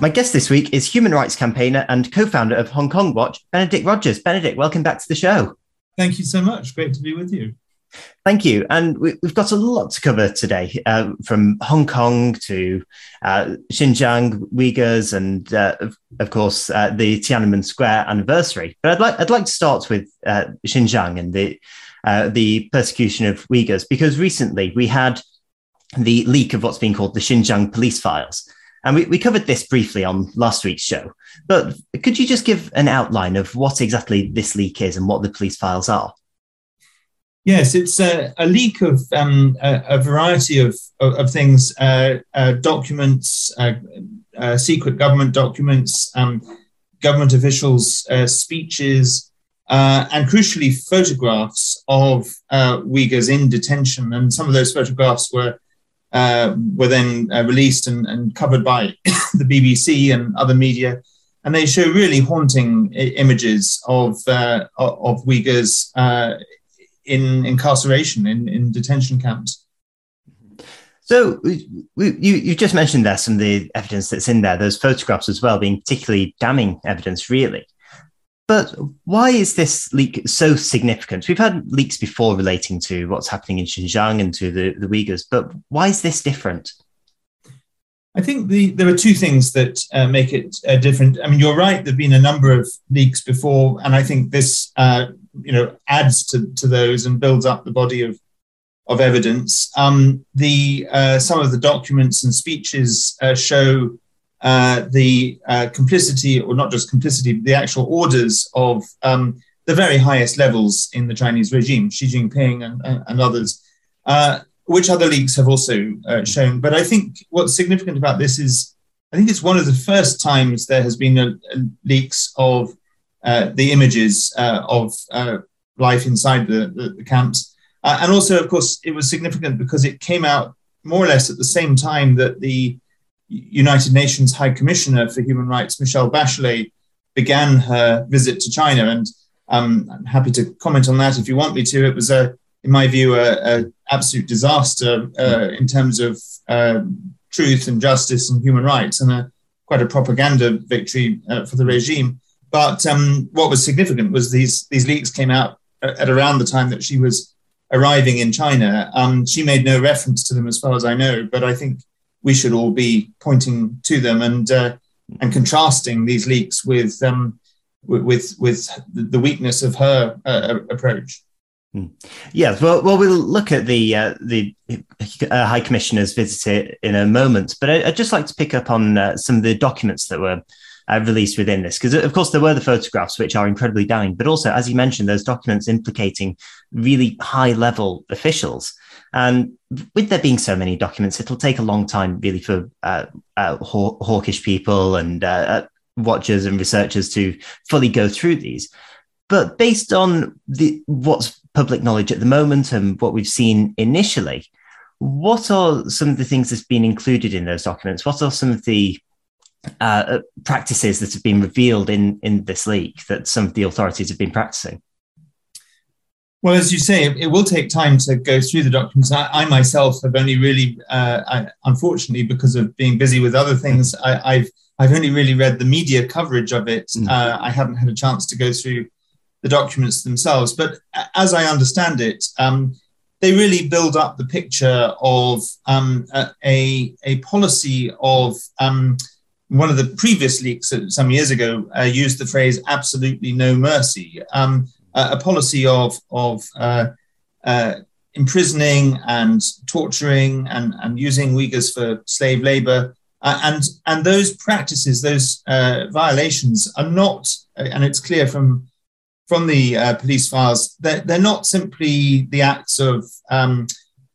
My guest this week is human rights campaigner and co founder of Hong Kong Watch, Benedict Rogers. Benedict, welcome back to the show. Thank you so much. Great to be with you. Thank you. And we, have got a lot to cover today, uh, from Hong Kong to uh, Xinjiang, Uyghurs, and uh, of, of, course uh, the Tiananmen Square anniversary. But I'd like I'd like to start with uh, Xinjiang and the uh, the persecution of Uyghurs because recently we had the leak of what's being called the Xinjiang police files. And we, we covered this briefly on last week's show, but could you just give an outline of what exactly this leak is and what the police files are? Yes, it's a, a leak of um, a, a, variety of, of, things, uh, uh, documents, uh, uh secret government documents, um, government officials' uh, speeches, uh, and crucially, photographs of Uyghurs in detention. And some of those photographs were uh, were then uh, released and, and, covered by the BBC and other media. And they show really haunting I- images of, uh, of Uyghurs uh, in incarceration, in, in detention camps. So you, you just mentioned there some of the evidence that's in there, those photographs as well, being particularly damning evidence, really. But why is this leak so significant? We've had leaks before relating to what's happening in Xinjiang and to the, the Uyghurs, but why is this different? I think the, there are two things that uh, make it uh, different. I mean, you're right. There've been a number of leaks before, and I think this, uh, you know, adds to, to those and builds up the body of of evidence. Um, the uh, some of the documents and speeches uh, show uh, the uh, complicity, or not just complicity, the actual orders of um, the very highest levels in the Chinese regime, Xi Jinping and, and others, uh, which other leaks have also uh, shown. But I think what's significant about this is I think it's one of the first times there has been a, a leaks of uh, the images of life inside the, the, the camps. and also, of course, it was significant because it came out more or less at the same time that the United Nations High Commissioner for Human Rights, Michelle Bachelet, began her visit to China. And um, I'm happy to comment on that if you want me to. It was, a, in my view, an absolute disaster uh, in terms of uh, truth and justice and human rights, and a, quite a propaganda victory uh, for the regime. But um, what was significant was these these leaks came out at around the time that she was arriving in China. Um, she made no reference to them, as far as I know. But I think we should all be pointing to them and uh, and contrasting these leaks with um, with with the weakness of her uh, approach. Hmm. Yes, well, well, we'll look at the uh, the uh, High Commissioner's visit in a moment, but I, would just like to pick up on uh, some of the documents that were uh, released within this, because of course there were the photographs, which are incredibly damning, but also, as you mentioned, those documents implicating really high level officials. And with there being so many documents, it'll take a long time, really, for uh, uh, haw- hawkish people and uh, uh, watchers and researchers to fully go through these. But based on the what's public knowledge at the moment and what we've seen initially, what are some of the things that's been included in those documents? What are some of the uh, practices that have been revealed in in this leak that some of the authorities have been practicing? Well, as you say, it, will take time to go through the documents. I, I myself have only really, uh, I, unfortunately, because of being busy with other things, I, have I've only really read the media coverage of it. Mm. Uh, I haven't had a chance to go through the documents themselves. But as I understand it, um, they really build up the picture of um, a, a policy of um, one of the previous leaks some years ago uh, used the phrase absolutely no mercy. Um, a policy of of uh, uh, imprisoning and torturing and, and using Uyghurs for slave labor. Uh, and and those practices, those uh, violations, are not, and it's clear from from the uh, police files, they're, they're not simply the acts of um,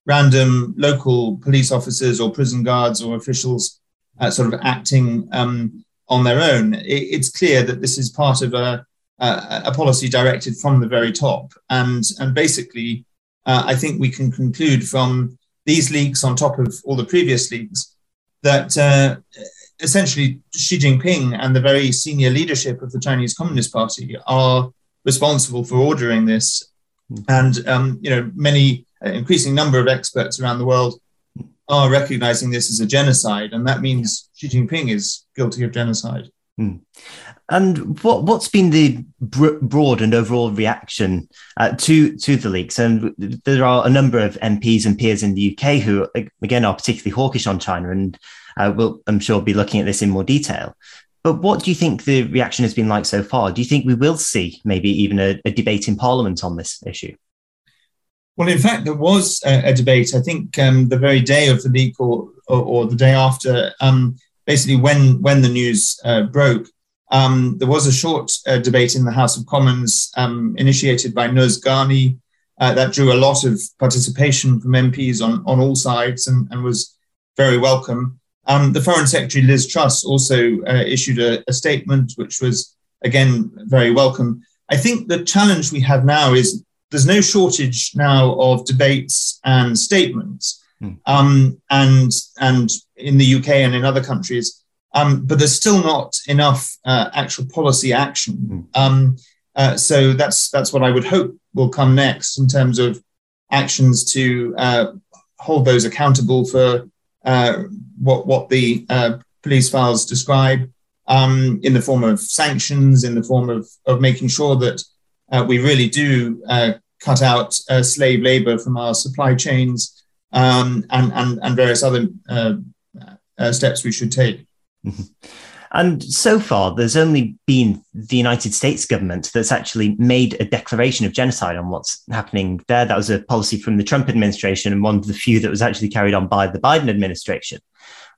random local police officers or prison guards or officials uh, sort of acting um, on their own. It, it's clear that this is part of a uh, a policy directed from the very top. And, and basically, uh, I think we can conclude from these leaks on top of all the previous leaks that uh, essentially Xi Jinping and the very senior leadership of the Chinese Communist Party are responsible for ordering this. And, um, you know, many, uh, increasing number of experts around the world are recognizing this as a genocide, and that means Xi Jinping is guilty of genocide. Hmm. And what what's been the br- broad and overall reaction uh, to to the leaks? And there are a number of MPs and peers in the UK who, again, are particularly hawkish on China, and uh, will I'm sure be looking at this in more detail. But what do you think the reaction has been like so far? Do you think we will see maybe even a, a debate in Parliament on this issue? Well, in fact, there was a, a debate. I think um, the very day of the leak, or or, or the day after, um, basically when when the news uh, broke, um, there was a short uh, debate in the House of Commons um, initiated by Nus Ghani uh, that drew a lot of participation from MPs on on all sides and, and was very welcome. Um, the Foreign Secretary Liz Truss also uh, issued a, a statement, which was again very welcome. I think the challenge we have now is there's no shortage now of debates and statements, mm. um, and and in the UK and in other countries, um, but there's still not enough uh, actual policy action. Mm. Uh, so that's that's what I would hope will come next in terms of actions to uh, hold those accountable for uh, what what the uh, police files describe um, in the form of sanctions, in the form of of making sure that we really do cut out uh, slave labor from our supply chains, um, and, and, and various other uh, uh, steps we should take. Mm-hmm. And so far, there's only been the United States government that's actually made a declaration of genocide on what's happening there. That was a policy from the Trump administration and one of the few that was actually carried on by the Biden administration.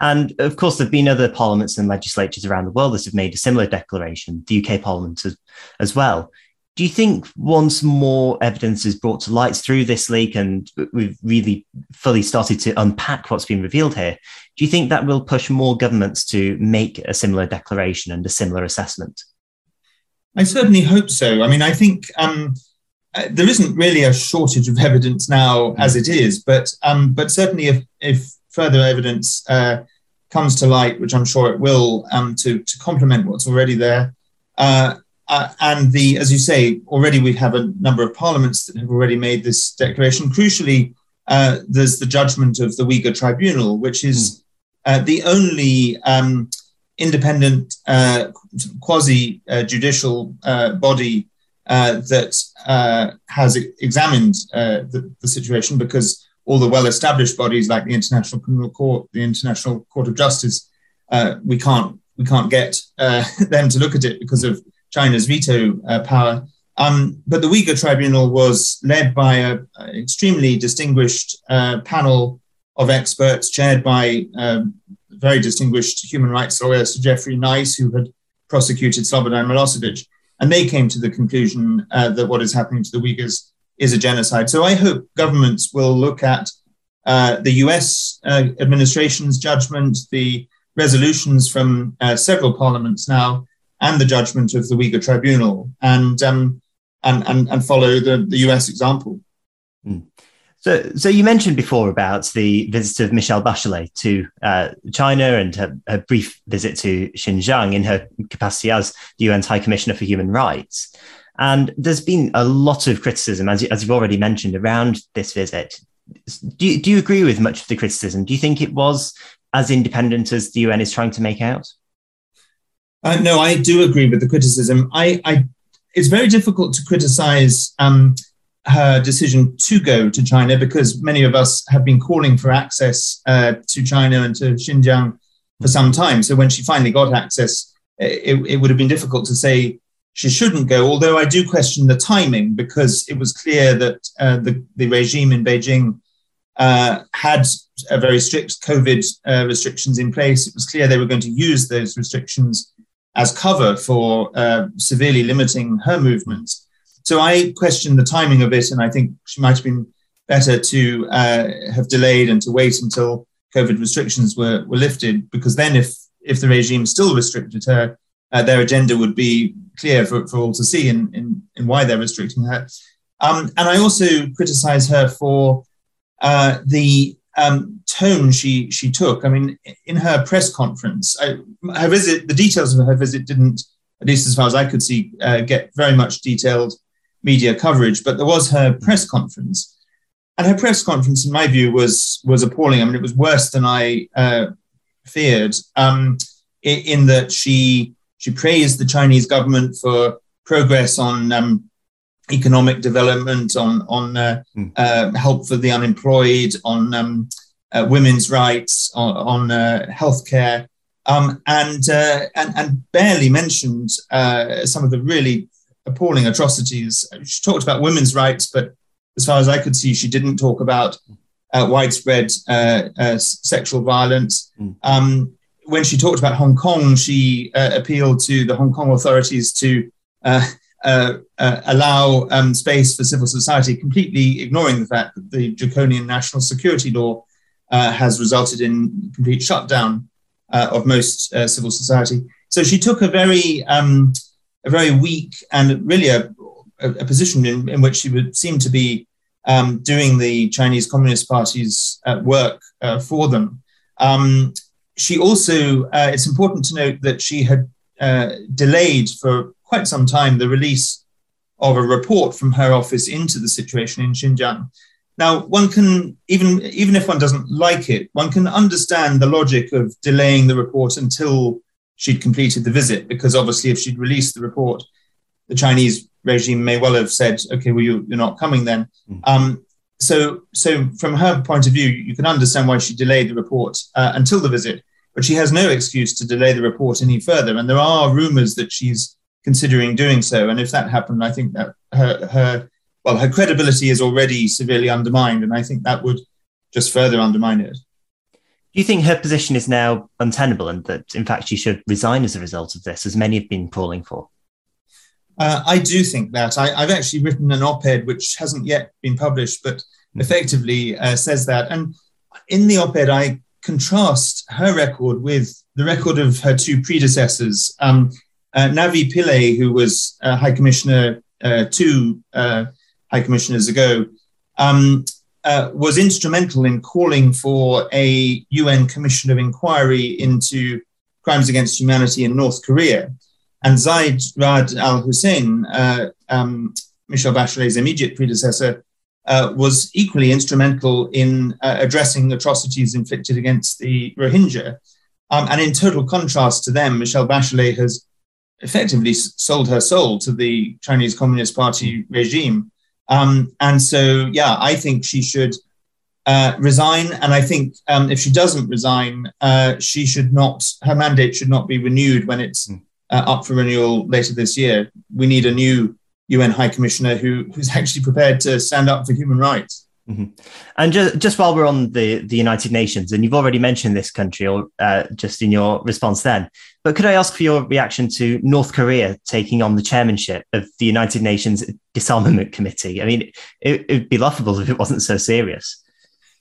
And of course, there have been other parliaments and legislatures around the world that have made a similar declaration, the UK Parliament as, as well do you think once more evidence is brought to light through this leak and we've really fully started to unpack what's been revealed here, do you think that will push more governments to make a similar declaration and a similar assessment? I certainly hope so. I mean, I think um, uh, there isn't really a shortage of evidence now mm. as it is, but um, but certainly if, if further evidence uh, comes to light, which I'm sure it will, um, to to complement what's already there, uh, uh, and the, as you say, already we have a number of parliaments that have already made this declaration. Crucially, uh, there's the judgment of the Uyghur Tribunal, which is uh, the only um, independent uh, quasi judicial uh, body uh, that has examined the, the, situation because all the well established bodies like the International Criminal Court, the International Court of Justice, we can't we can't get them to look at it because of China's veto uh, power. Um, but the Uyghur Tribunal was led by an extremely distinguished uh, panel of experts, chaired by um, very distinguished human rights lawyer Sir Geoffrey Nice, who had prosecuted Slobodan Milosevic. And they came to the conclusion uh, that what is happening to the Uyghurs is a genocide. So I hope governments will look at uh, the US uh, administration's judgment, the resolutions from uh, several parliaments now, and the judgment of the Uyghur Tribunal and um, and, and and follow the, the US example. Mm. So, so you mentioned before about the visit of Michelle Bachelet to uh, China and her, her, brief visit to Xinjiang in her capacity as the UN's High Commissioner for Human Rights. And there's been a lot of criticism, as, you, as you've already mentioned, around this visit. Do you, do you agree with much of the criticism? Do you think it was as independent as the UN is trying to make out? Uh, no, I do agree with the criticism. I, I it's very difficult to criticize um, her decision to go to China because many of us have been calling for access uh, to China and to Xinjiang for some time. So when she finally got access, it, it, would have been difficult to say she shouldn't go. Although I do question the timing because it was clear that uh, the, the regime in Beijing uh, had a very strict COVID uh, restrictions in place. It was clear they were going to use those restrictions as cover for uh, severely limiting her movements. So I question the timing of it, and I think she might have been better to uh, have delayed and to wait until COVID restrictions were, were lifted, because then if if the regime still restricted her, uh, their agenda would be clear for, for all to see in, in, in why they're restricting her. Um, and I also criticize her for uh, the um, tone she she took. I mean, in her press conference, I, her visit, the details of her visit didn't, at least as far as I could see, uh, get very much detailed media coverage. But there was her press conference, and her press conference, in my view, was was appalling. I mean, it was worse than I uh, feared. Um, in, in, that she she praised the Chinese government for progress on um, economic development, on on uh, mm. uh, help for the unemployed, on um, uh, women's rights, on, on uh, healthcare, um, and, uh, and and barely mentioned uh, some of the really appalling atrocities. She talked about women's rights, but as far as I could see, she didn't talk about uh, widespread uh, uh, sexual violence. Mm. Um, when she talked about Hong Kong, she uh, appealed to the Hong Kong authorities to uh, uh, allow um, space for civil society, completely ignoring the fact that the draconian national security law has resulted in complete shutdown of most civil society. So she took a very um, a very weak and really a, a, position in, in, which she would seem to be um, doing the Chinese Communist Party's uh, work uh, for them. Um, she also, uh, it's important to note that she had uh, delayed for quite some time the release of a report from her office into the situation in Xinjiang. Now, one can, even, even if one doesn't like it, one can understand the logic of delaying the report until she'd completed the visit, because obviously, if she'd released the report, the Chinese regime may well have said, "Okay, well, you, are not coming then." Mm. Um, so, so from her point of view, you can understand why she delayed the report uh, until the visit, but she has no excuse to delay the report any further. And there are rumours that she's considering doing so. And if that happened, I think that her, her well, her credibility is already severely undermined, and I think that would just further undermine it. Do you think her position is now untenable and that, in fact, she should resign as a result of this, as many have been calling for? Uh, I do think that. I, have actually written an op ed which hasn't yet been published, but hmm. effectively uh, says that. And in the op ed, I contrast her record with the record of her two predecessors. Um, uh, Navi Pillay, who was High Commissioner uh, two uh, High Commissioners ago, um, uh, was instrumental in calling for a UN commission of inquiry into crimes against humanity in North Korea. And Zeid Ra'ad al Hussein, uh, um, Michelle Bachelet's immediate predecessor, uh, was equally instrumental in uh, addressing atrocities inflicted against the Rohingya. Um, and in total contrast to them, Michelle Bachelet has effectively sold her soul to the Chinese Communist Party regime um, and so, yeah, I think she should uh, resign. And I think um, if she doesn't resign, uh, she should not, her mandate should not be renewed when it's hmm. uh, up for renewal later this year. We need a new UN High Commissioner who, who's actually prepared to stand up for human rights. Mm-hmm. And just, just while we're on the, the United Nations, and you've already mentioned this country or uh, just in your response then, but could I ask for your reaction to North Korea taking on the chairmanship of the United Nations Disarmament Committee? I mean, it would be laughable if it wasn't so serious.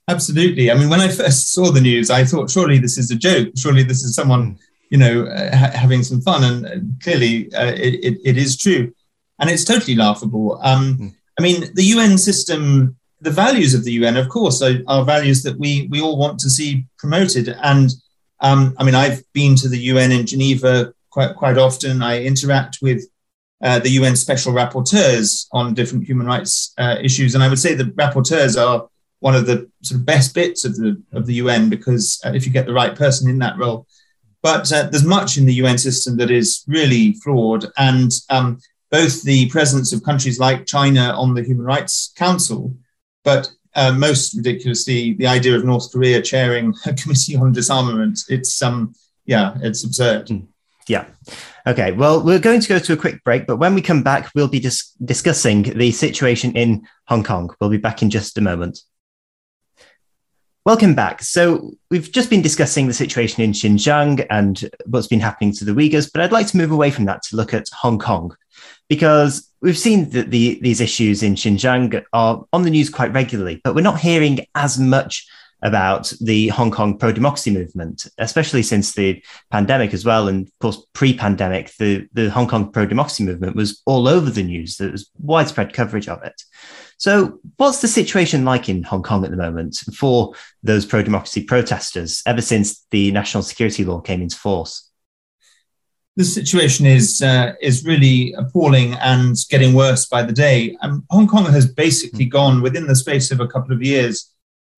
Absolutely. I mean, when I first saw the news, I thought, surely this is a joke. Surely this is someone, you know, uh, ha- having some fun. And uh, clearly, uh, it, it, it is true. And it's totally laughable. Um, mm. I mean, the UN system the values of the UN, of course, are, are, values that we we all want to see promoted. And um, I mean, I've been to the UN in Geneva quite quite often. I interact with uh, the UN special rapporteurs on different human rights uh, issues, and I would say the rapporteurs are one of the sort of best bits of the of the UN because uh, if you get the right person in that role. But uh, there's much in the UN system that is really flawed, and um, both the presence of countries like China on the Human Rights Council but uh, most ridiculously, the idea of North Korea chairing a committee on disarmament, it's um, yeah, it's absurd. Hmm. Yeah. Okay. Well, we're going to go to a quick break, but when we come back, we'll be dis- discussing the situation in Hong Kong. We'll be back in just a moment. Welcome back. So, we've just been discussing the situation in Xinjiang and what's been happening to the Uyghurs, but I'd like to move away from that to look at Hong Kong because we've seen that the, these issues in Xinjiang are on the news quite regularly, but we're not hearing as much about the Hong Kong pro democracy movement, especially since the pandemic as well. And of course, pre pandemic, the, the Hong Kong pro democracy movement was all over the news. There was widespread coverage of it. So, what's the situation like in Hong Kong at the moment for those pro democracy protesters ever since the national security law came into force? the situation is uh, is really appalling and getting worse by the day. Um, Hong Kong has basically gone within the space of a couple of years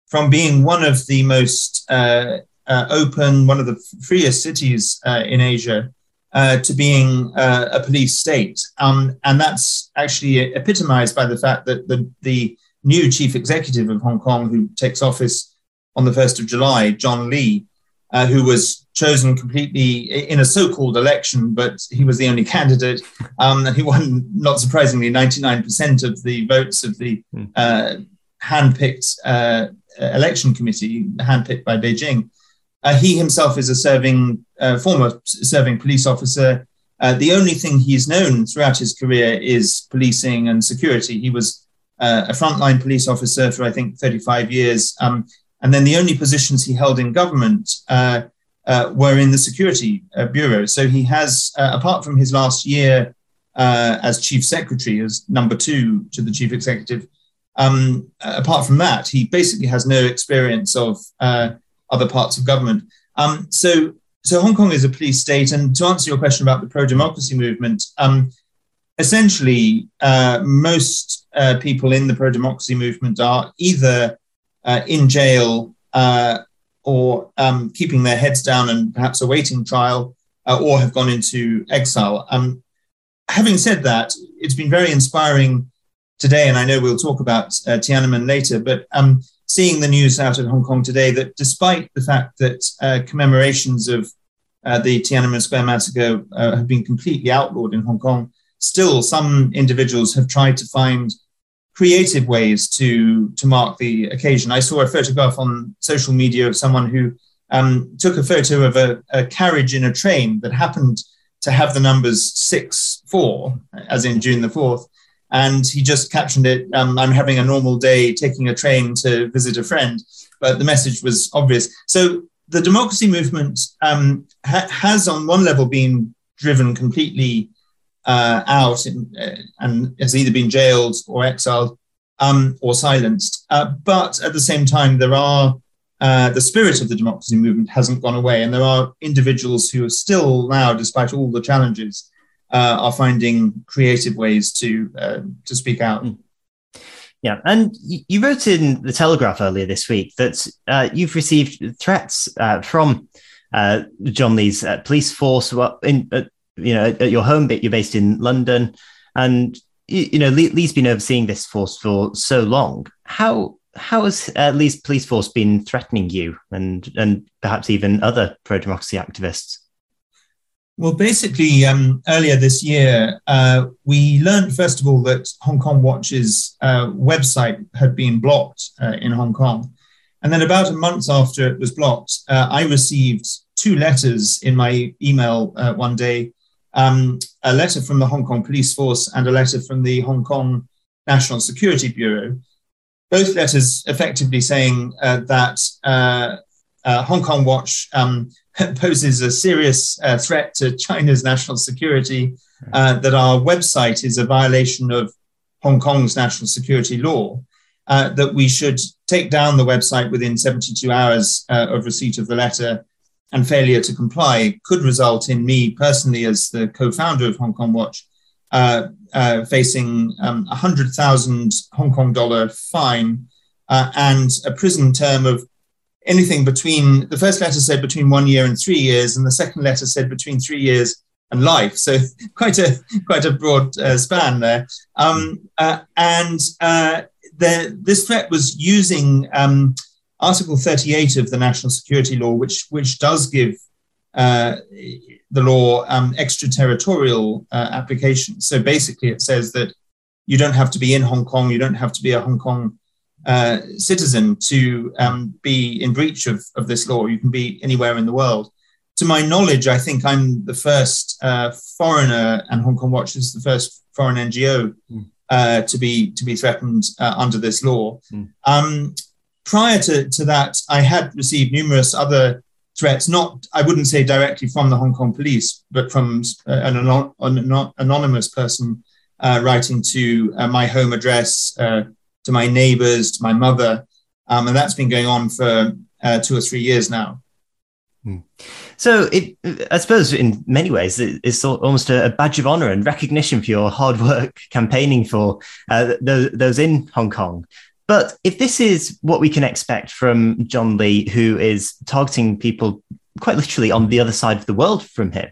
from being one of the most uh, uh, open, one of the freest cities uh, in Asia, uh, to being uh, a police state, um, and that's actually epitomized by the fact that the the new chief executive of Hong Kong, who takes office on the first of July, John Lee uh, who was chosen completely in a so-called election, but he was the only candidate. Um, and he won, not surprisingly, 99% of the votes of the hmm. uh, hand-picked uh, election committee, hand picked by Beijing. Uh, he himself is a serving, uh, former serving police officer. Uh, the only thing he's known throughout his career is policing and security. He was a frontline police officer for, I think, 35 years. Um, and then the only positions he held in government uh, uh, were in the Security uh, Bureau. So he has, uh, apart from his last year uh, as chief secretary, as number two to the chief executive, um, apart from that, he basically has no experience of other parts of government. Um, so, so Hong Kong is a police state. And to answer your question about the pro democracy movement, um, essentially, most people in the pro democracy movement are either uh, in jail uh, or um, keeping their heads down and perhaps awaiting trial uh, or have gone into exile. Um, having said that, it's been very inspiring today, and I know we'll talk about uh, Tiananmen later, but um, seeing the news out of Hong Kong today that despite the fact that uh, commemorations of uh, the Tiananmen Square massacre have been completely outlawed in Hong Kong, still some individuals have tried to find creative ways to to mark the occasion. I saw a photograph on social media of someone who um, took a photo of a, a, carriage in a train that happened to have the numbers six four, as in June the fourth, and he just captioned it. Um, I'm having a normal day, taking a train to visit a friend, but the message was obvious. So the democracy movement um, ha- has, on one level, been driven completely uh, out in, uh, and has either been jailed or exiled um, or silenced. Uh, but at the same time, there are uh, the spirit of the democracy movement hasn't gone away, and there are individuals who are still now, despite all the challenges, uh, are finding creative ways to uh, to speak out. Hmm. Yeah, and you wrote in the Telegraph earlier this week that you've received threats from John Lee's police force Well, in, you know, at your home bit, you're based in London, and you know, Lee's been overseeing this force for so long. How how has uh, Lee's police force been threatening you and and perhaps even other pro democracy activists? Well, basically, um, earlier this year, uh, we learned first of all that Hong Kong Watch's uh, website had been blocked uh, in Hong Kong, and then about a month after it was blocked, uh, I received two letters in my email uh, one day um, a letter from the Hong Kong Police Force and a letter from the Hong Kong National Security Bureau. Both letters effectively saying uh, that Hong Kong Watch um, poses a serious uh, threat to China's national security, uh, that our website is a violation of Hong Kong's national security law, uh, that we should take down the website within 72 hours of receipt of the letter, and failure to comply could result in me personally, as the co-founder of Hong Kong Watch, uh, uh, facing um, a hundred thousand Hong Kong dollar fine uh, and a prison term of anything between. The first letter said between one year and three years, and the second letter said between three years and life. So quite a quite a broad uh, span there. Um, uh, and uh, the, this threat was using. Um, Article 38 of the National Security Law, which which does give uh, the law um, extraterritorial uh, application. So basically, it says that you don't have to be in Hong Kong, you don't have to be a Hong Kong uh, citizen to um, be in breach of, of this law. You can be anywhere in the world. To my knowledge, I think I'm the first uh, foreigner, and Hong Kong Watch is the first foreign NGO mm. to be to be threatened uh, under this law. Mm. Um, prior to, to that, I had received numerous other threats, not, I wouldn't say directly from the Hong Kong police, but from uh, an, anon- an anonymous person uh, writing to uh, my home address, uh, to my neighbors, to my mother. Um, and that's been going on for uh, two or three years now. Hmm. So it, I suppose, in many ways, it's almost a badge of honor and recognition for your hard work campaigning for uh, those, those in Hong Kong. But if this is what we can expect from John Lee, who is targeting people quite literally on the other side of the world from him,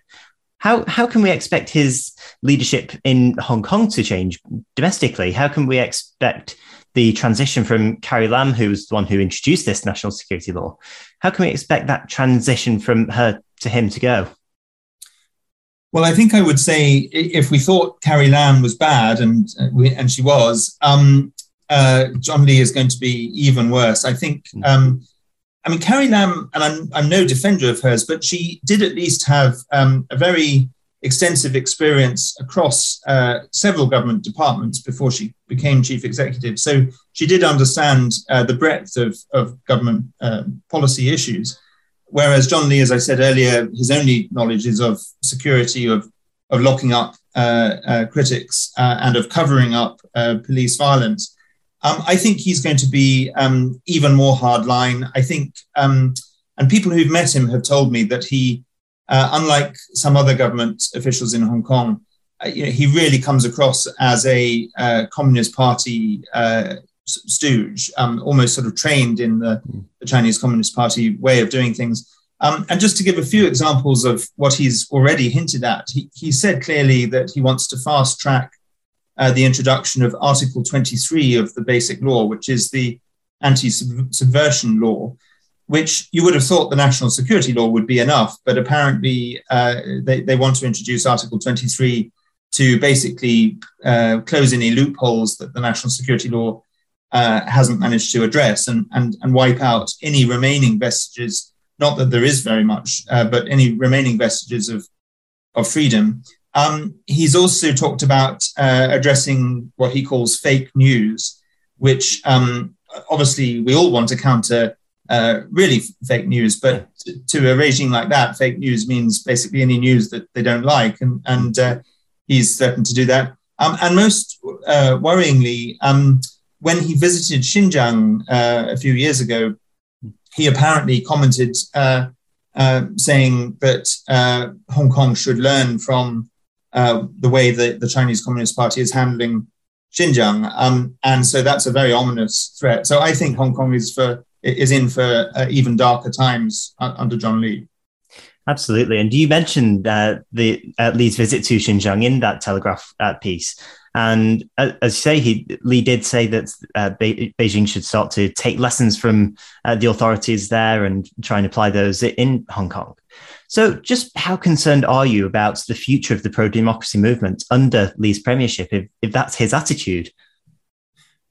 how how can we expect his leadership in Hong Kong to change domestically? How can we expect the transition from Carrie Lam, who was the one who introduced this national security law, how can we expect that transition from her to him to go? Well, I think I would say if we thought Carrie Lam was bad, and and she was, um, uh, John Lee is going to be even worse. I think. Mm. Um, I mean, Carrie Lam, and I'm I'm no defender of hers, but she did at least have um, a very extensive experience across uh, several government departments before she became chief executive. So she did understand uh, the breadth of, of government uh, policy issues. Whereas John Lee, as I said earlier, his only knowledge is of security, of, of locking up uh, uh, critics, uh, and of covering up police violence. Um, I think he's going to be um, even more hardline. I think, um, and people who've met him have told me that he uh, unlike some other government officials in Hong Kong, uh, you know, he really comes across as a uh, Communist Party uh, stooge, um, almost sort of trained in the, mm. the, Chinese Communist Party way of doing things. Um, and just to give a few examples of what he's already hinted at, he, he said clearly that he wants to fast track uh, the introduction of Article 23 of the Basic Law, which is the anti subversion law, which you would have thought the national security law would be enough, but apparently uh, they, they want to introduce Article 23 to basically uh, close any loopholes that the national security law uh, hasn't managed to address and, and, and wipe out any remaining vestiges, not that there is very much, uh, but any remaining vestiges of, of freedom. Um, he's also talked about uh, addressing what he calls fake news, which um, obviously we all want to counter uh, really fake news. But to a regime like that, fake news means basically any news that they don't like, and and uh, he's threatened to do that. Um, and most uh, worryingly, um, when he visited Xinjiang uh, a few years ago, he apparently commented uh, uh, saying that Hong Kong should learn from the way that the Chinese Communist Party is handling Xinjiang. Um, and so that's a very ominous threat. So I think Hong Kong is for is in for uh, even darker times under John Lee. Absolutely. And you mentioned uh, the uh, Lee's visit to Xinjiang in that Telegraph uh, piece. And uh, as you say, he, Lee did say that uh, Be- Beijing should start to take lessons from uh, the authorities there and try and apply those in Hong Kong. So, just how concerned are you about the future of the pro democracy movement under Lee's premiership, if, if that's his attitude?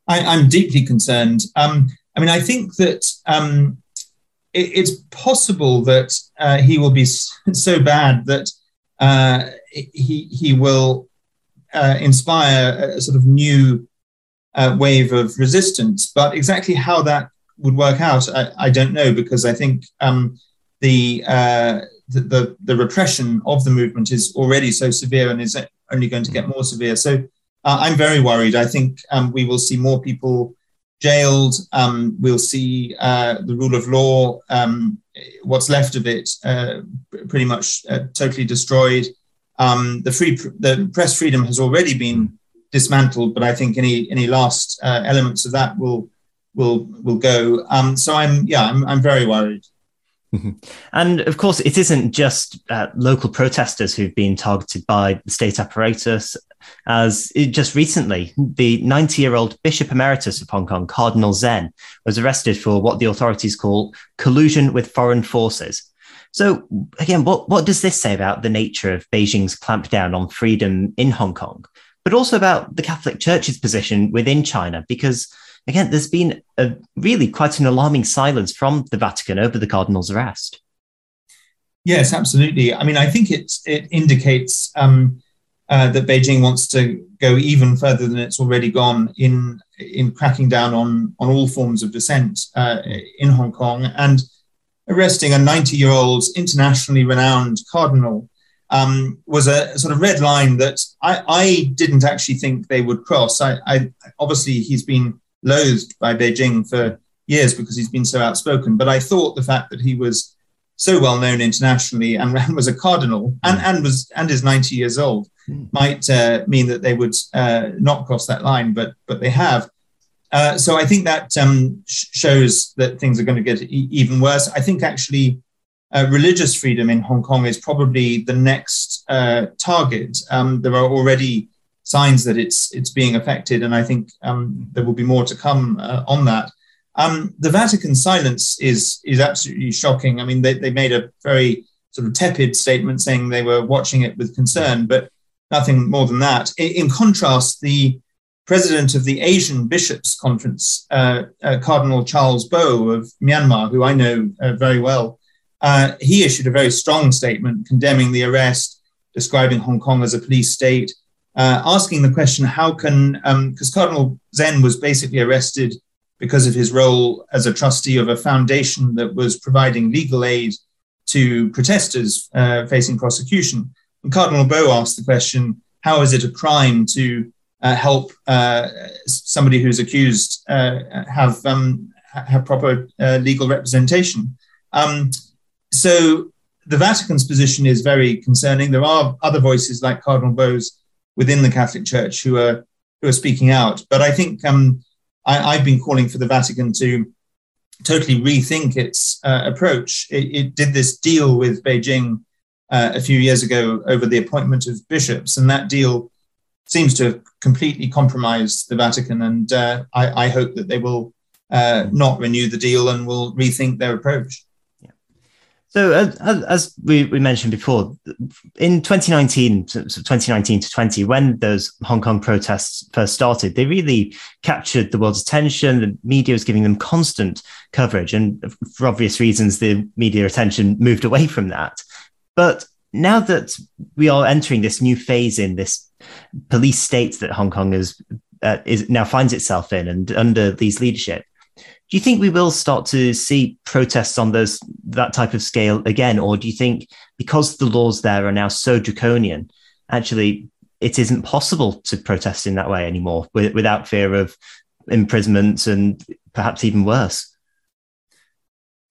I, am deeply concerned. Um, I mean, I think that um, it, it's possible that uh, he will be so bad that uh, he he will uh, inspire a, sort of new uh, wave of resistance. But exactly how that would work out, I, I don't know, because I think um, the, uh, the, the the repression of the movement is already so severe and is only going to get more severe. So uh, I'm very worried. I think um, we will see more people jailed. Um, we'll see uh, the rule of law, um, what's left of it, uh, pretty much uh, totally destroyed. Um, the free the press freedom has already been dismantled, but I think any any last uh, elements of that will will will go. Um, so I'm yeah I'm I'm very worried. And of course, it isn't just uh, local protesters who've been targeted by the state apparatus as just recently, the 90 year old Bishop Emeritus of Hong Kong, Cardinal Zen, was arrested for what the authorities call collusion with foreign forces. So, again, what, what does this say about the nature of Beijing's clampdown on freedom in Hong Kong, but also about the Catholic Church's position within China? Because, again, there's been a really quite an alarming silence from the Vatican over the Cardinal's arrest. Yes, absolutely. I mean, I think it it indicates um, uh, that Beijing wants to go even further than it's already gone in in cracking down on on all forms of dissent uh, in Hong Kong and arresting a 90 year old internationally renowned cardinal um, was a sort of red line that I, I didn't actually think they would cross. I, I, obviously he's been loathed by Beijing for years because he's been so outspoken, but I thought the fact that he was so well known internationally and was a cardinal and, mm. and was and is 90 years old mm. might uh, mean that they would uh, not cross that line, but but they have. Uh, so I think that um, sh- shows that things are going to get e- even worse. I think actually uh, religious freedom in Hong Kong is probably the next uh, target. Um, there are already signs that it's it's being affected, and I think um, there will be more to come uh, on that. Um, the Vatican silence is is absolutely shocking. I mean, they, they made a very sort of tepid statement saying they were watching it with concern, but nothing more than that. In, contrast, the president of the Asian Bishops' Conference, uh, uh, Cardinal Charles Bo of Myanmar, who I know uh, very well, uh, he issued a very strong statement condemning the arrest, describing Hong Kong as a police state, uh, asking the question how can, because um, Cardinal Zen was basically arrested because of his role as a trustee of a foundation that was providing legal aid to protesters uh, facing prosecution. And Cardinal Bo asked the question how is it a crime to uh, help uh, somebody who's accused uh, have, um, have proper uh, legal representation? Um, so the Vatican's position is very concerning. There are other voices like Cardinal Bo's within the Catholic Church who are who are speaking out. But I think um, I, have been calling for the Vatican to totally rethink its uh, approach. It, it, did this deal with Beijing uh, a few years ago over the appointment of bishops, and that deal seems to have completely compromised the Vatican. And uh, I, I, hope that they will uh, not renew the deal and will rethink their approach. So, as, we, we, mentioned before, in 2019, so 2019 to 20, when those Hong Kong protests first started, they really captured the world's attention. The media was giving them constant coverage. And for obvious reasons, the media attention moved away from that. But now that we are entering this new phase in this police state that Hong Kong is, uh, is now finds itself in and under these leadership, do you think we will start to see protests on those that type of scale again, or do you think because the laws there are now so draconian, actually it isn't possible to protest in that way anymore without fear of imprisonment and perhaps even worse?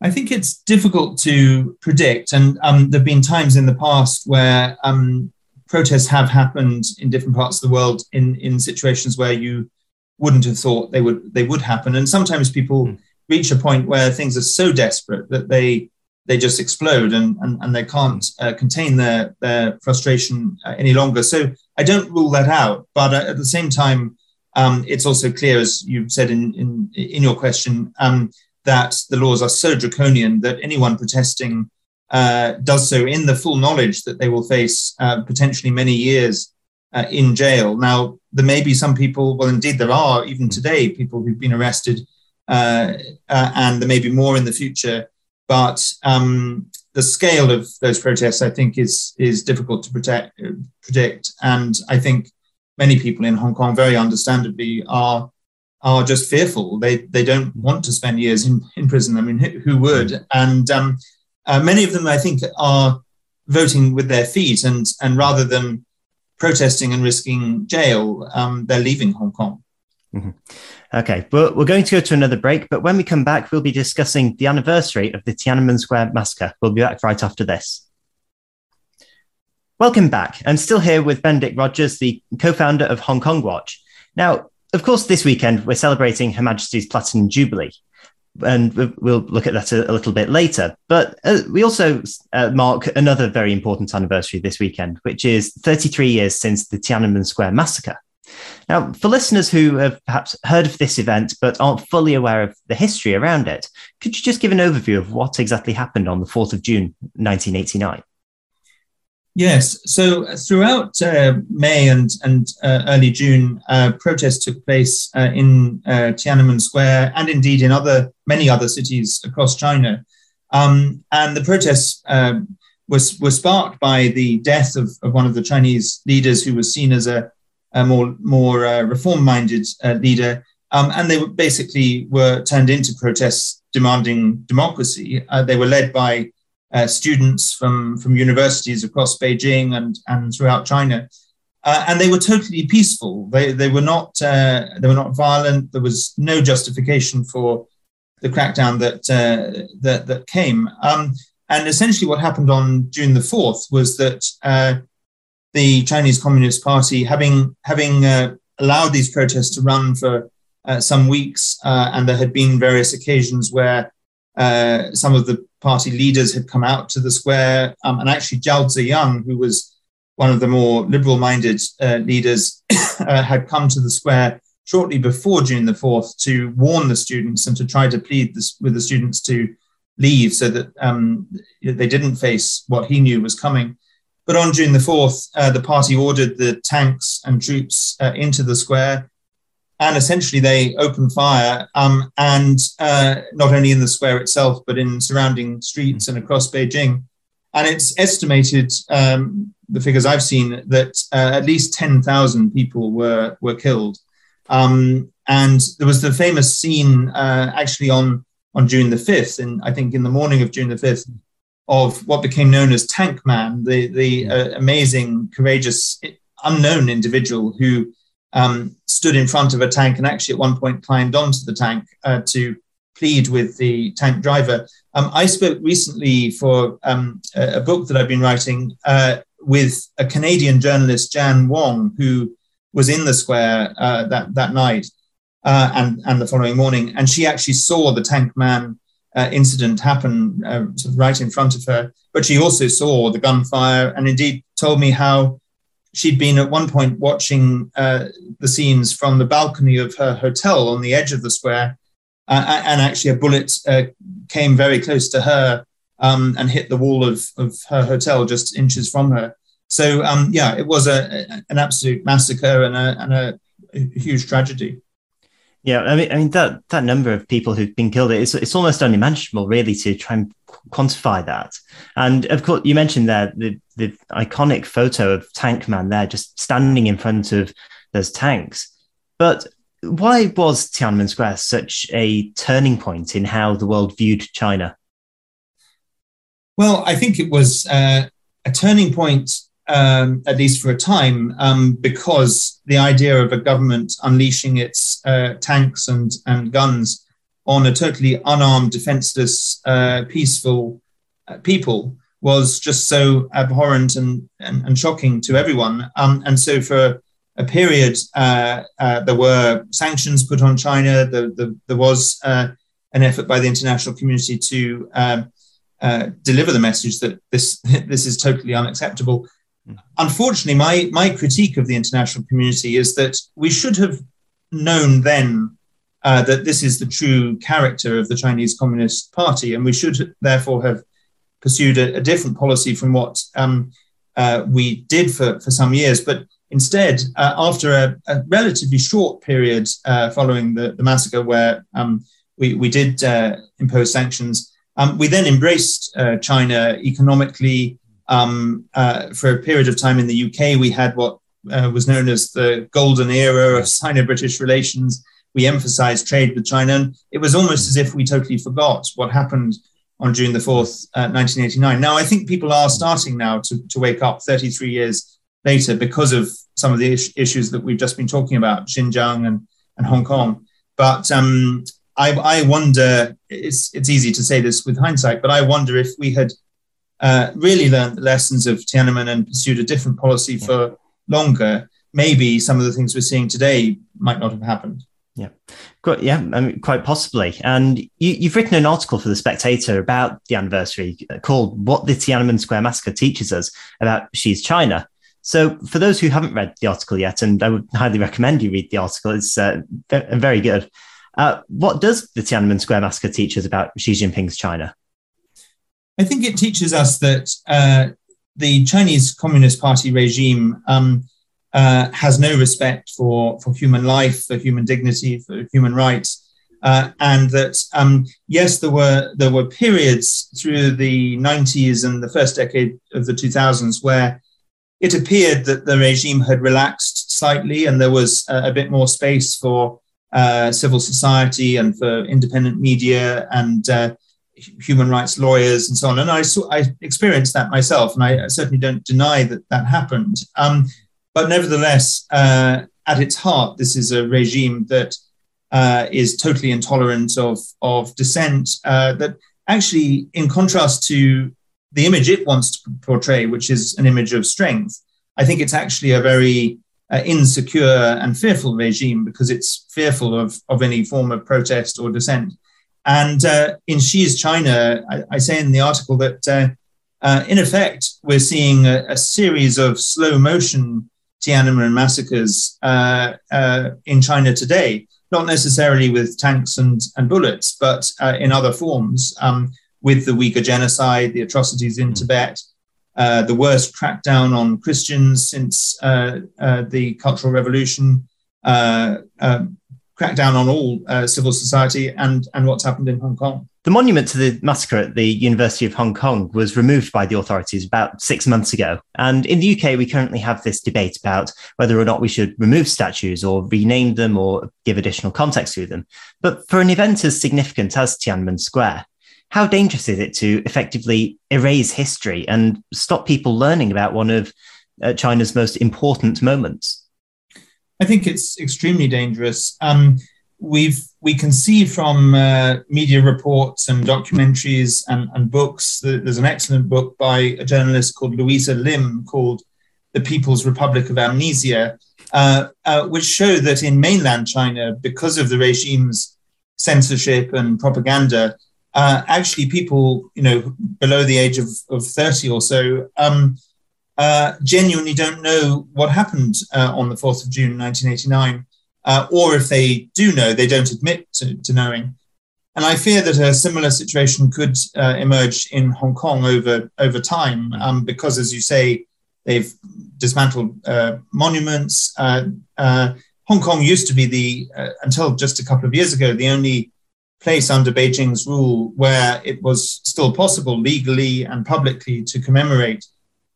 I think it's difficult to predict, and um, there have been times in the past where um, protests have happened in different parts of the world in in situations where you wouldn't have thought they would they would happen. And sometimes people mm. reach a point where things are so desperate that they they just explode and and, and they can't uh, contain their their frustration uh, any longer. So I don't rule that out, but uh, at the same time, um, it's also clear, as you've said in in, in your question, um, that the laws are so draconian that anyone protesting uh, does so in the full knowledge that they will face uh, potentially many years uh, in jail. Now, there may be some people, well, indeed, there are even today people who've been arrested, uh, uh, and there may be more in the future. But um, the scale of those protests, I think, is is difficult to protect, predict. And I think many people in Hong Kong, very understandably, are are just fearful. They they don't want to spend years in, in prison. I mean, who, would? And um, uh, many of them, I think, are voting with their feet, and and rather than protesting and risking jail, um, they're leaving Hong Kong. Mm-hmm. Okay, well, we're going to go to another break, but when we come back, we'll be discussing the anniversary of the Tiananmen Square massacre. We'll be back right after this. Welcome back. I'm still here with Benedict Rogers, the co founder of Hong Kong Watch. Now, of course, this weekend we're celebrating Her Majesty's Platinum Jubilee and we'll look at that a, a little bit later. But uh, we also uh, mark another very important anniversary this weekend, which is 33 years since the Tiananmen Square massacre. Now, for listeners who have perhaps heard of this event but aren't fully aware of the history around it, could you just give an overview of what exactly happened on the 4th of June 1989? Yes. So uh, throughout uh, May and, and uh, early June, uh, protests took place uh, in uh, Tiananmen Square and indeed in other many other cities across China. Um, and the protests was were sparked by the death of, of, one of the Chinese leaders who was seen as a, a more more reform-minded leader. Um, and they were basically were turned into protests demanding democracy. they were led by uh, students from, from universities across Beijing and, and throughout China. Uh, and they were totally peaceful. They, they, were not, uh, they were not violent. There was no justification for the crackdown that, uh, that, that came. Um, and essentially, what happened on June the 4th was that uh, the Chinese Communist Party, having, having allowed these protests to run for some weeks, and there had been various occasions where uh, some of the party leaders had come out to the square, um, and actually Zhao Ziyang, who was one of the more liberal-minded uh, leaders, had come to the square shortly before June the 4th to warn the students and to try to plead this, with the students to leave so that um, they didn't face what he knew was coming. But on June the 4th, uh, the party ordered the tanks and troops uh, into the square. And essentially, they opened fire, um, and uh, not only in the square itself, but in surrounding streets and across Beijing. And it's estimated, um, the figures I've seen, that uh, at least 10,000 people were, were killed. Um, and there was the famous scene uh, actually on on June the 5th, and I think in the morning of June the 5th, of what became known as Tank Man, the, the uh, amazing, courageous, unknown individual who um, stood in front of a tank and actually at one point climbed onto the tank uh, to plead with the tank driver. Um, I spoke recently for um, a, a, book that I've been writing uh, with a Canadian journalist, Jan Wong, who was in the square uh, that, that night uh, and, and the following morning. And she actually saw the Tank Man uh, incident happen uh, sort of right in front of her. But she also saw the gunfire and indeed told me how she'd been at one point watching uh, the scenes from the balcony of her hotel on the edge of the square. Uh, and actually, a bullet uh, came very close to her um, and hit the wall of, of her hotel just inches from her. So, um, yeah, it was a, an absolute massacre and a, and a, a huge tragedy. Yeah, I mean, I mean that that number of people who've been killed, it's it's almost unimaginable, really, to try and quantify that. And of course, you mentioned there the the iconic photo of Tank Man there, just standing in front of those tanks. But why was Tiananmen Square such a turning point in how the world viewed China? Well, I think it was uh, a turning point um, at least for a time, um, because the idea of a government unleashing its uh, tanks and, and guns on a totally unarmed, defenseless, uh, peaceful uh, people was just so abhorrent and, and, and shocking to everyone. Um, and so, for a period, uh, uh, there were sanctions put on China. The, the, there was uh, an effort by the international community to um, deliver the message that this this is totally unacceptable. Unfortunately, my, my critique of the international community is that we should have known then uh, that this is the true character of the Chinese Communist Party, and we should therefore have pursued a, a different policy from what um, uh, we did for, for some years. But instead, uh, after a, a, relatively short period uh, following the, the, massacre, where um, we, we did uh, impose sanctions, um, we then embraced uh, China economically, um, uh, for a period of time in the UK, we had what uh, was known as the golden era of Sino British relations. We emphasized trade with China. And it was almost as if we totally forgot what happened on June the 4th, uh, 1989. Now, I think people are starting now to, to wake up 33 years later because of some of the is- issues that we've just been talking about, Xinjiang and, and Hong Kong. But um, I, I wonder, it's, it's easy to say this with hindsight, but I wonder if we had uh, really learned the lessons of Tiananmen and pursued a different policy for longer, maybe some of the things we're seeing today might not have happened. Yeah, quite, yeah, I mean, quite possibly. And you, have written an article for the Spectator about the anniversary called "What the Tiananmen Square Massacre Teaches Us About Xi's China." So, for those who haven't read the article yet, and I would highly recommend you read the article, it's uh, very good. Uh, what does the Tiananmen Square Massacre teach us about Xi Jinping's China? I think it teaches us that uh, the Chinese Communist Party regime um, uh, has no respect for, for human life, for human dignity, for human rights. Uh, and that um, yes, there were there were periods through the 90s and the first decade of the 2000s where it appeared that the regime had relaxed slightly, and there was a, a bit more space for uh, civil society and for independent media and uh, human rights lawyers and so on. And I saw, I experienced that myself, and I certainly don't deny that that happened. Um, but nevertheless, uh, at its heart, this is a regime that uh, is totally intolerant of of dissent. Uh, that actually, in contrast to the image it wants to portray, which is an image of strength, I think it's actually a very uh, insecure and fearful regime because it's fearful of, of any form of protest or dissent. And uh, in Xi's China, I, I, say in the article that uh, uh in effect, we're seeing a, a, series of slow motion Tiananmen massacres uh, uh, in China today, not necessarily with tanks and, and bullets, but in other forms, um, with the Uyghur genocide, the atrocities in mm. Tibet, uh, the worst crackdown on Christians since uh, uh, the Cultural Revolution, uh, um, crackdown on all uh, civil society, and, and what's happened in Hong Kong. The monument to the massacre at the University of Hong Kong was removed by the authorities about six months ago. And in the UK, we currently have this debate about whether or not we should remove statues or rename them or give additional context to them. But for an event as significant as Tiananmen Square, how dangerous is it to effectively erase history and stop people learning about one of uh, China's most important moments? I think it's extremely dangerous. Um, we've we can see from uh, media reports and documentaries and, and books. There's an excellent book by a journalist called Louisa Lim called "The People's Republic of Amnesia," uh, uh, which show that in mainland China, because of the regime's censorship and propaganda, uh, actually people, you know, below the age of, of 30 or so, um, uh, genuinely don't know what happened uh, on the 4th of June 1989. Uh, or if they do know, they don't admit to, to, knowing. And I fear that a similar situation could uh, emerge in Hong Kong over, over time, um, because, as you say, they've dismantled uh, monuments. Hong Kong used to be the, until just a couple of years ago, the only place under Beijing's rule where it was still possible legally and publicly to commemorate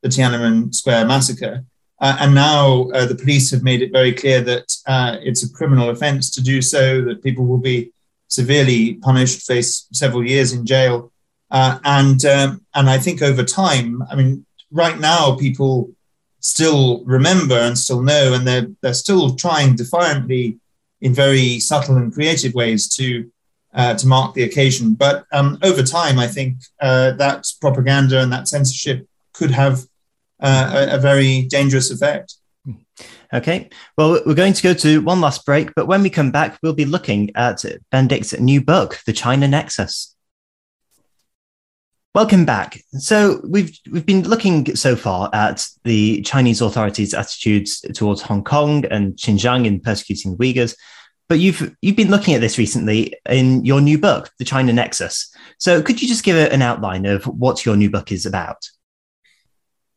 the Tiananmen Square massacre. Uh, and now uh, the police have made it very clear that uh, it's a criminal offense to do so, that people will be severely punished, face several years in jail. Uh, and, um, and I think over time, I mean, right now, people still remember and still know, and they're, they're still trying defiantly in very subtle and creative ways to uh, to mark the occasion. But um, over time, I think uh, that propaganda and that censorship could have uh, a, a, very dangerous effect. Okay, well, we're going to go to one last break, but when we come back, we'll be looking at Benedict's new book, The China Nexus. Welcome back. So we've we've been looking so far at the Chinese authorities' attitudes towards Hong Kong and Xinjiang in persecuting the Uyghurs, but you've you've been looking at this recently in your new book, The China Nexus. So could you just give an outline of what your new book is about?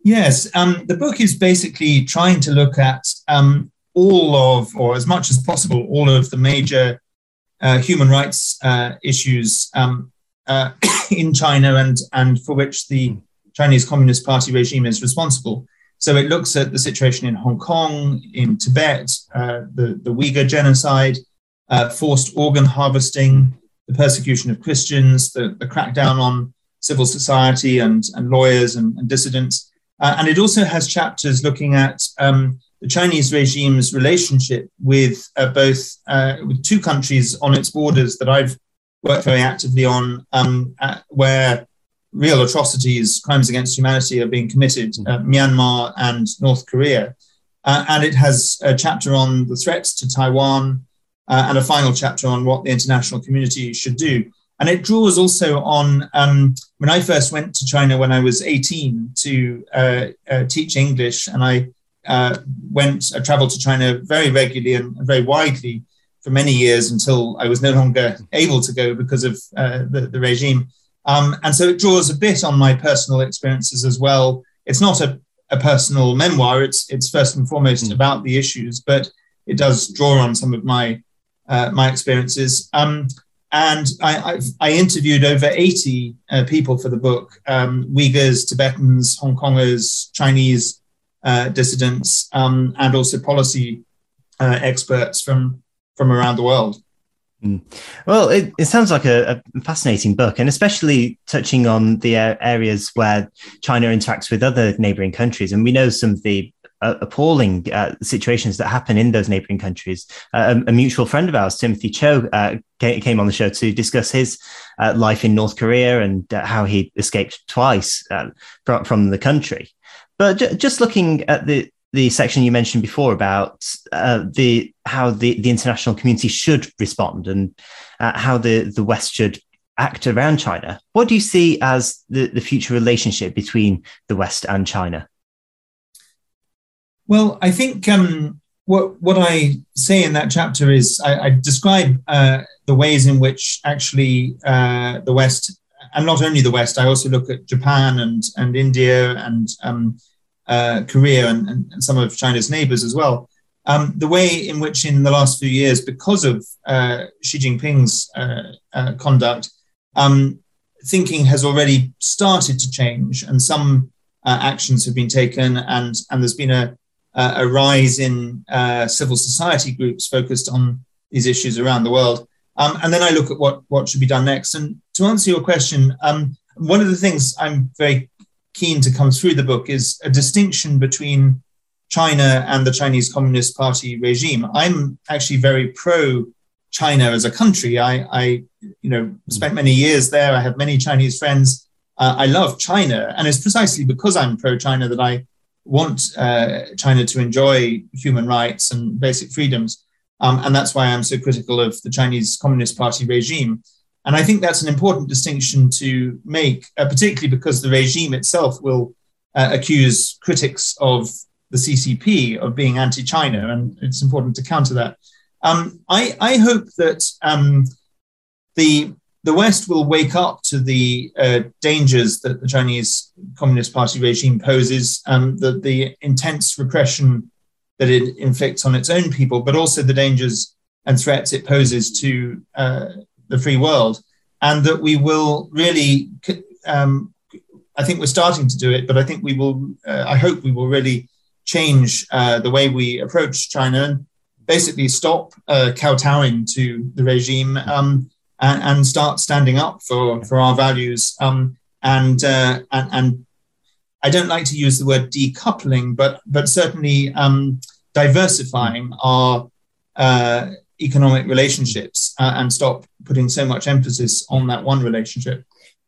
Yes, um, the book is basically trying to look at um, all of, or as much as possible, all of the major uh, human rights uh, issues um, uh, in China and, and for which the Chinese Communist Party regime is responsible. So it looks at the situation in Hong Kong, in Tibet, uh, the, the Uyghur genocide, uh, forced organ harvesting, the persecution of Christians, the, the crackdown on civil society and, and lawyers and, and dissidents. Uh, and it also has chapters looking at um, the Chinese regime's relationship with uh, both uh, with two countries on its borders that I've worked very actively on, um, where real atrocities, crimes against humanity are being committed, mm. uh, Myanmar and North Korea. Uh, and it has a chapter on the threats to Taiwan uh, and a final chapter on what the international community should do. And it draws also on um, when I first went to China when I was 18 to uh, uh, teach English, and I uh, went, I traveled to China very regularly and, very widely for many years until I was no longer able to go because of the, the regime. Um, and so it draws a bit on my personal experiences as well. It's not a, a personal memoir, it's, it's first and foremost mm. about the issues, but it does draw on some of my, uh, my experiences. Um, and I, I've, i interviewed over 80 uh, people for the book um, Uyghurs, Tibetans, Hong Kongers, Chinese uh, dissidents, um, and also policy uh, experts from, from around the world. Mm. Well, it, it sounds like a, a, fascinating book, and especially touching on the areas where China interacts with other neighboring countries. And we know some of the uh, appalling uh, situations that happen in those neighboring countries. Uh, a, a, mutual friend of ours, Timothy Cho, uh, came on the show to discuss his uh, life in North Korea and uh, how he escaped twice from, from the country. But j- just looking at the the section you mentioned before about the how the, the international community should respond and how the, the West should act around China. What do you see as the, the future relationship between the West and China? Well, I think um, what what I say in that chapter is I, I describe uh, the ways in which actually uh, the West, and not only the West, I also look at Japan and and India and um, uh, Korea and, and, some of China's neighbors as well. Um, the way in which, in the last few years, because of uh, Xi Jinping's uh, uh, conduct, um, thinking has already started to change, and some uh, actions have been taken, and and there's been a a rise in uh, civil society groups focused on these issues around the world. Um, and then I look at what what should be done next. And to answer your question, um, one of the things I'm very keen to come through the book is a distinction between China and the Chinese Communist Party regime. I'm actually very pro China as a country. I, I, you know, spent many years there. I have many Chinese friends. Uh, I love China, and it's precisely because I'm pro China that I want uh, China to enjoy human rights and basic freedoms. Um, and that's why I'm so critical of the Chinese Communist Party regime. And I think that's an important distinction to make, uh, particularly because the regime itself will uh, accuse critics of the CCP of being anti China, and it's important to counter that. Um, I, I, hope that um, the the West will wake up to the uh, dangers that the Chinese Communist Party regime poses, um, the, the intense repression that it inflicts on its own people, but also the dangers and threats it poses to uh, the free world, and that we will really. Um, I think we're starting to do it, but I think we will. Uh, I hope we will really change uh, the way we approach China and basically stop uh, kowtowing to the regime. Um, and, and start standing up for, for our values. Um, and, uh, and, and I don't like to use the word decoupling, but, but certainly um, diversifying our uh, economic relationships uh, and stop putting so much emphasis on that one relationship.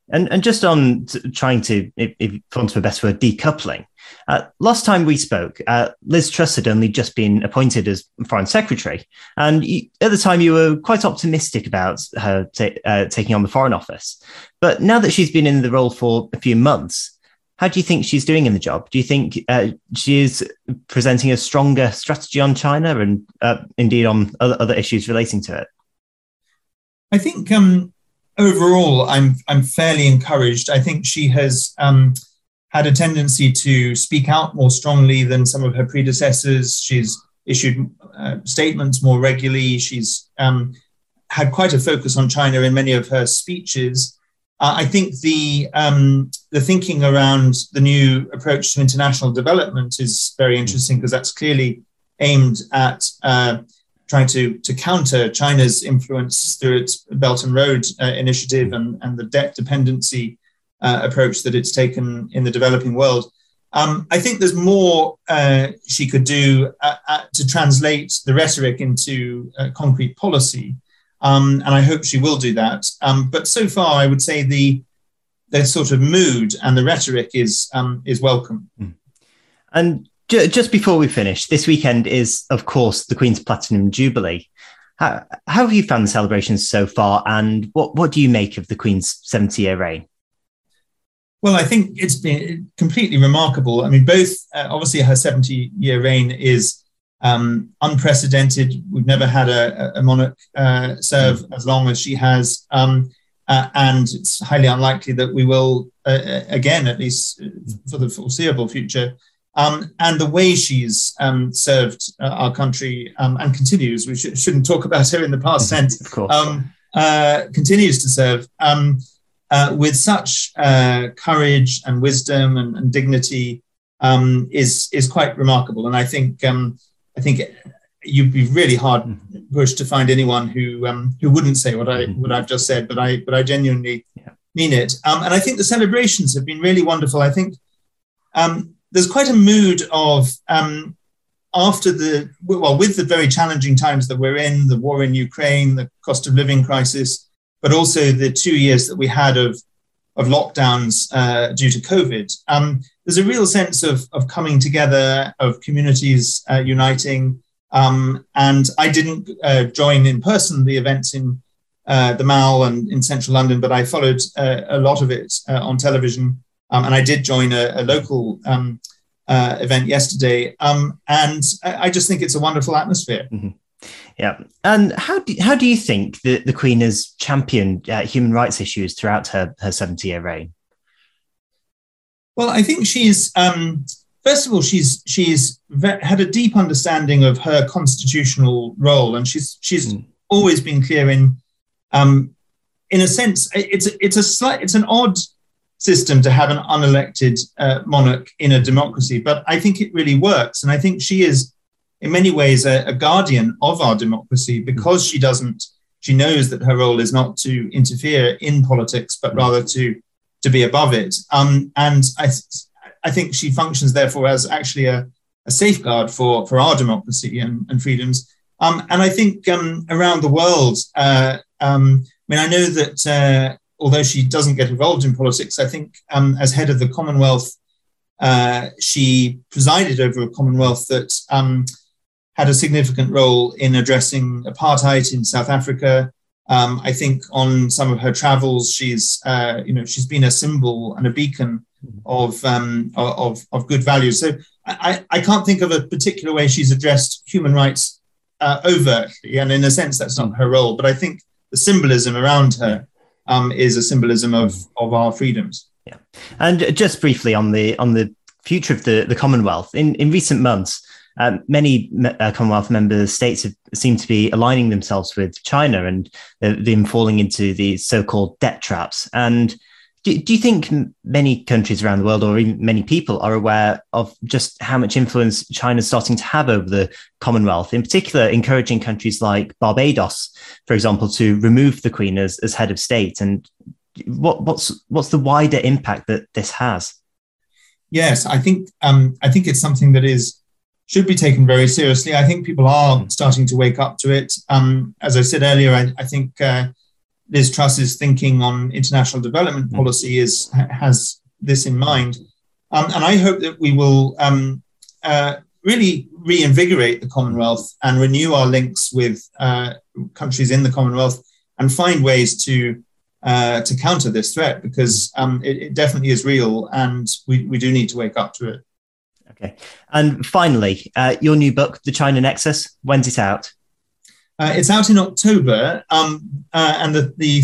And, and just on trying to, if, if for want of a better word, decoupling, uh, last time we spoke, uh, Liz Truss had only just been appointed as Foreign Secretary. And you, at the time, you were quite optimistic about her uh, taking on the Foreign Office. But now that she's been in the role for a few months, how do you think she's doing in the job? Do you think uh, she is presenting a stronger strategy on China and uh, indeed on other, other issues relating to it? I think um, overall, I'm I'm fairly encouraged. I think she has um, had a tendency to speak out more strongly than some of her predecessors. She's issued uh, statements more regularly. She's um, had quite a focus on China in many of her speeches. Uh, I think the um, the thinking around the new approach to international development is very interesting because that's clearly aimed at uh, trying to to counter China's influence through its Belt and Road uh, initiative and, and the debt dependency uh, approach that it's taken in the developing world. Um, I think there's more uh, she could do uh, uh to translate the rhetoric into uh, concrete policy, um, and I hope she will do that. Um, but so far, I would say the the sort of mood and the rhetoric is um, is welcome. Hmm. And ju- just before we finish, this weekend is, of course, the Queen's Platinum Jubilee. How, how have you found the celebrations so far, and what what do you make of the Queen's 70 year reign? Well, I think it's been completely remarkable. I mean, both uh, obviously her 70 year reign is um, unprecedented. We've never had a, a monarch uh, serve mm. as long as she has. Um, uh, and it's highly unlikely that we will uh, uh, again, at least for the foreseeable future. Um, and the way she's um, served uh, our country um, and continues, we sh- shouldn't talk about her in the past tense. Um, continues to serve. Uh, with such uh, courage and wisdom and, and dignity um, is is quite remarkable. And I think um, I think you'd be really hard pushed to find anyone who um, who wouldn't say what I mm-hmm. what I've just said. But I but I genuinely yeah. mean it. Um, and I think the celebrations have been really wonderful. I think um, there's quite a mood of um, after the well, with the very challenging times that we're in, the war in Ukraine, the cost of living crisis, but also the two years that we had of of lockdowns uh, due to COVID. Um, there's a real sense of of coming together, of communities uh, uniting. Um, and I didn't uh, join in person the events in uh, the Mall and in central London, but I followed uh, a lot of it uh, on television. Um, and I did join a, a local um, event yesterday. Um, and I, I, just think it's a wonderful atmosphere. Mm-hmm. Yeah. And how do, how do you think that the Queen has championed uh, human rights issues throughout her, her 70 year reign? Well, I think she's, um, first of all, she's, she's had a deep understanding of her constitutional role, and she's, she's mm. always been clear in um, in a sense, it's it's a slight, it's an odd system to have an unelected uh, monarch in a democracy, but I think it really works, and I think she is, in many ways, a, a guardian of our democracy because she doesn't. She knows that her role is not to interfere in politics, but rather to to be above it. Um, and I, I think she functions therefore as actually a, a safeguard for for our democracy and, and freedoms. Um, and I think um, around the world, uh, um, I mean, I know that uh, although she doesn't get involved in politics, I think um, as head of the Commonwealth, uh, she presided over a Commonwealth that um, had a significant role in addressing apartheid in South Africa. Um, I think on some of her travels, she's uh, you know she's been a symbol and a beacon of um, of, of good values. So I, I can't think of a particular way she's addressed human rights uh, overtly, and in a sense, that's not her role. But I think the symbolism around her um, is a symbolism of of our freedoms. Yeah, and just briefly on the on the future of the the Commonwealth in in recent months. Um, many uh, Commonwealth member states have seemed to be aligning themselves with China and uh, them falling into the so-called debt traps. And do, do you think many countries around the world, or even many people, are aware of just how much influence China is starting to have over the Commonwealth? In particular, encouraging countries like Barbados, for example, to remove the Queen as, as head of state. And what, what's what's the wider impact that this has? Yes, I think um, I think it's something that is should be taken very seriously. I think people are starting to wake up to it. Um, as I said earlier, I, I think. Uh, Liz Truss's thinking on international development mm. policy is has this in mind, um, and I hope that we will um, uh, really reinvigorate the Commonwealth and renew our links with uh, countries in the Commonwealth and find ways to uh, to counter this threat because um, it, it, definitely is real and we, we do need to wake up to it. Okay, and finally, uh, your new book, The China Nexus, when's it out? Uh, it's out in October, um, uh, and the, the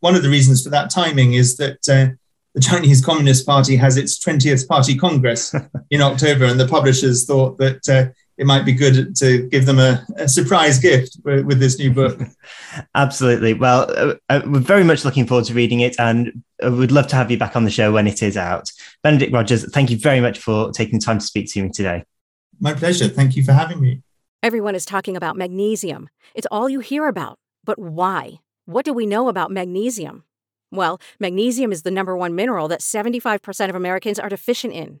one of the reasons for that timing is that uh, the Chinese Communist Party has its 20th Party Congress in October, and the publishers thought that uh, it might be good to give them a, a surprise gift with, with, this new book. Absolutely. Well, uh, uh, we're very much looking forward to reading it, and we'd love to have you back on the show when it is out. Benedict Rogers, thank you very much for taking time to speak to me today. My pleasure. Thank you for having me. Everyone is talking about magnesium. It's all you hear about. But why? What do we know about magnesium? Well, magnesium is the number one mineral that 75% of Americans are deficient in.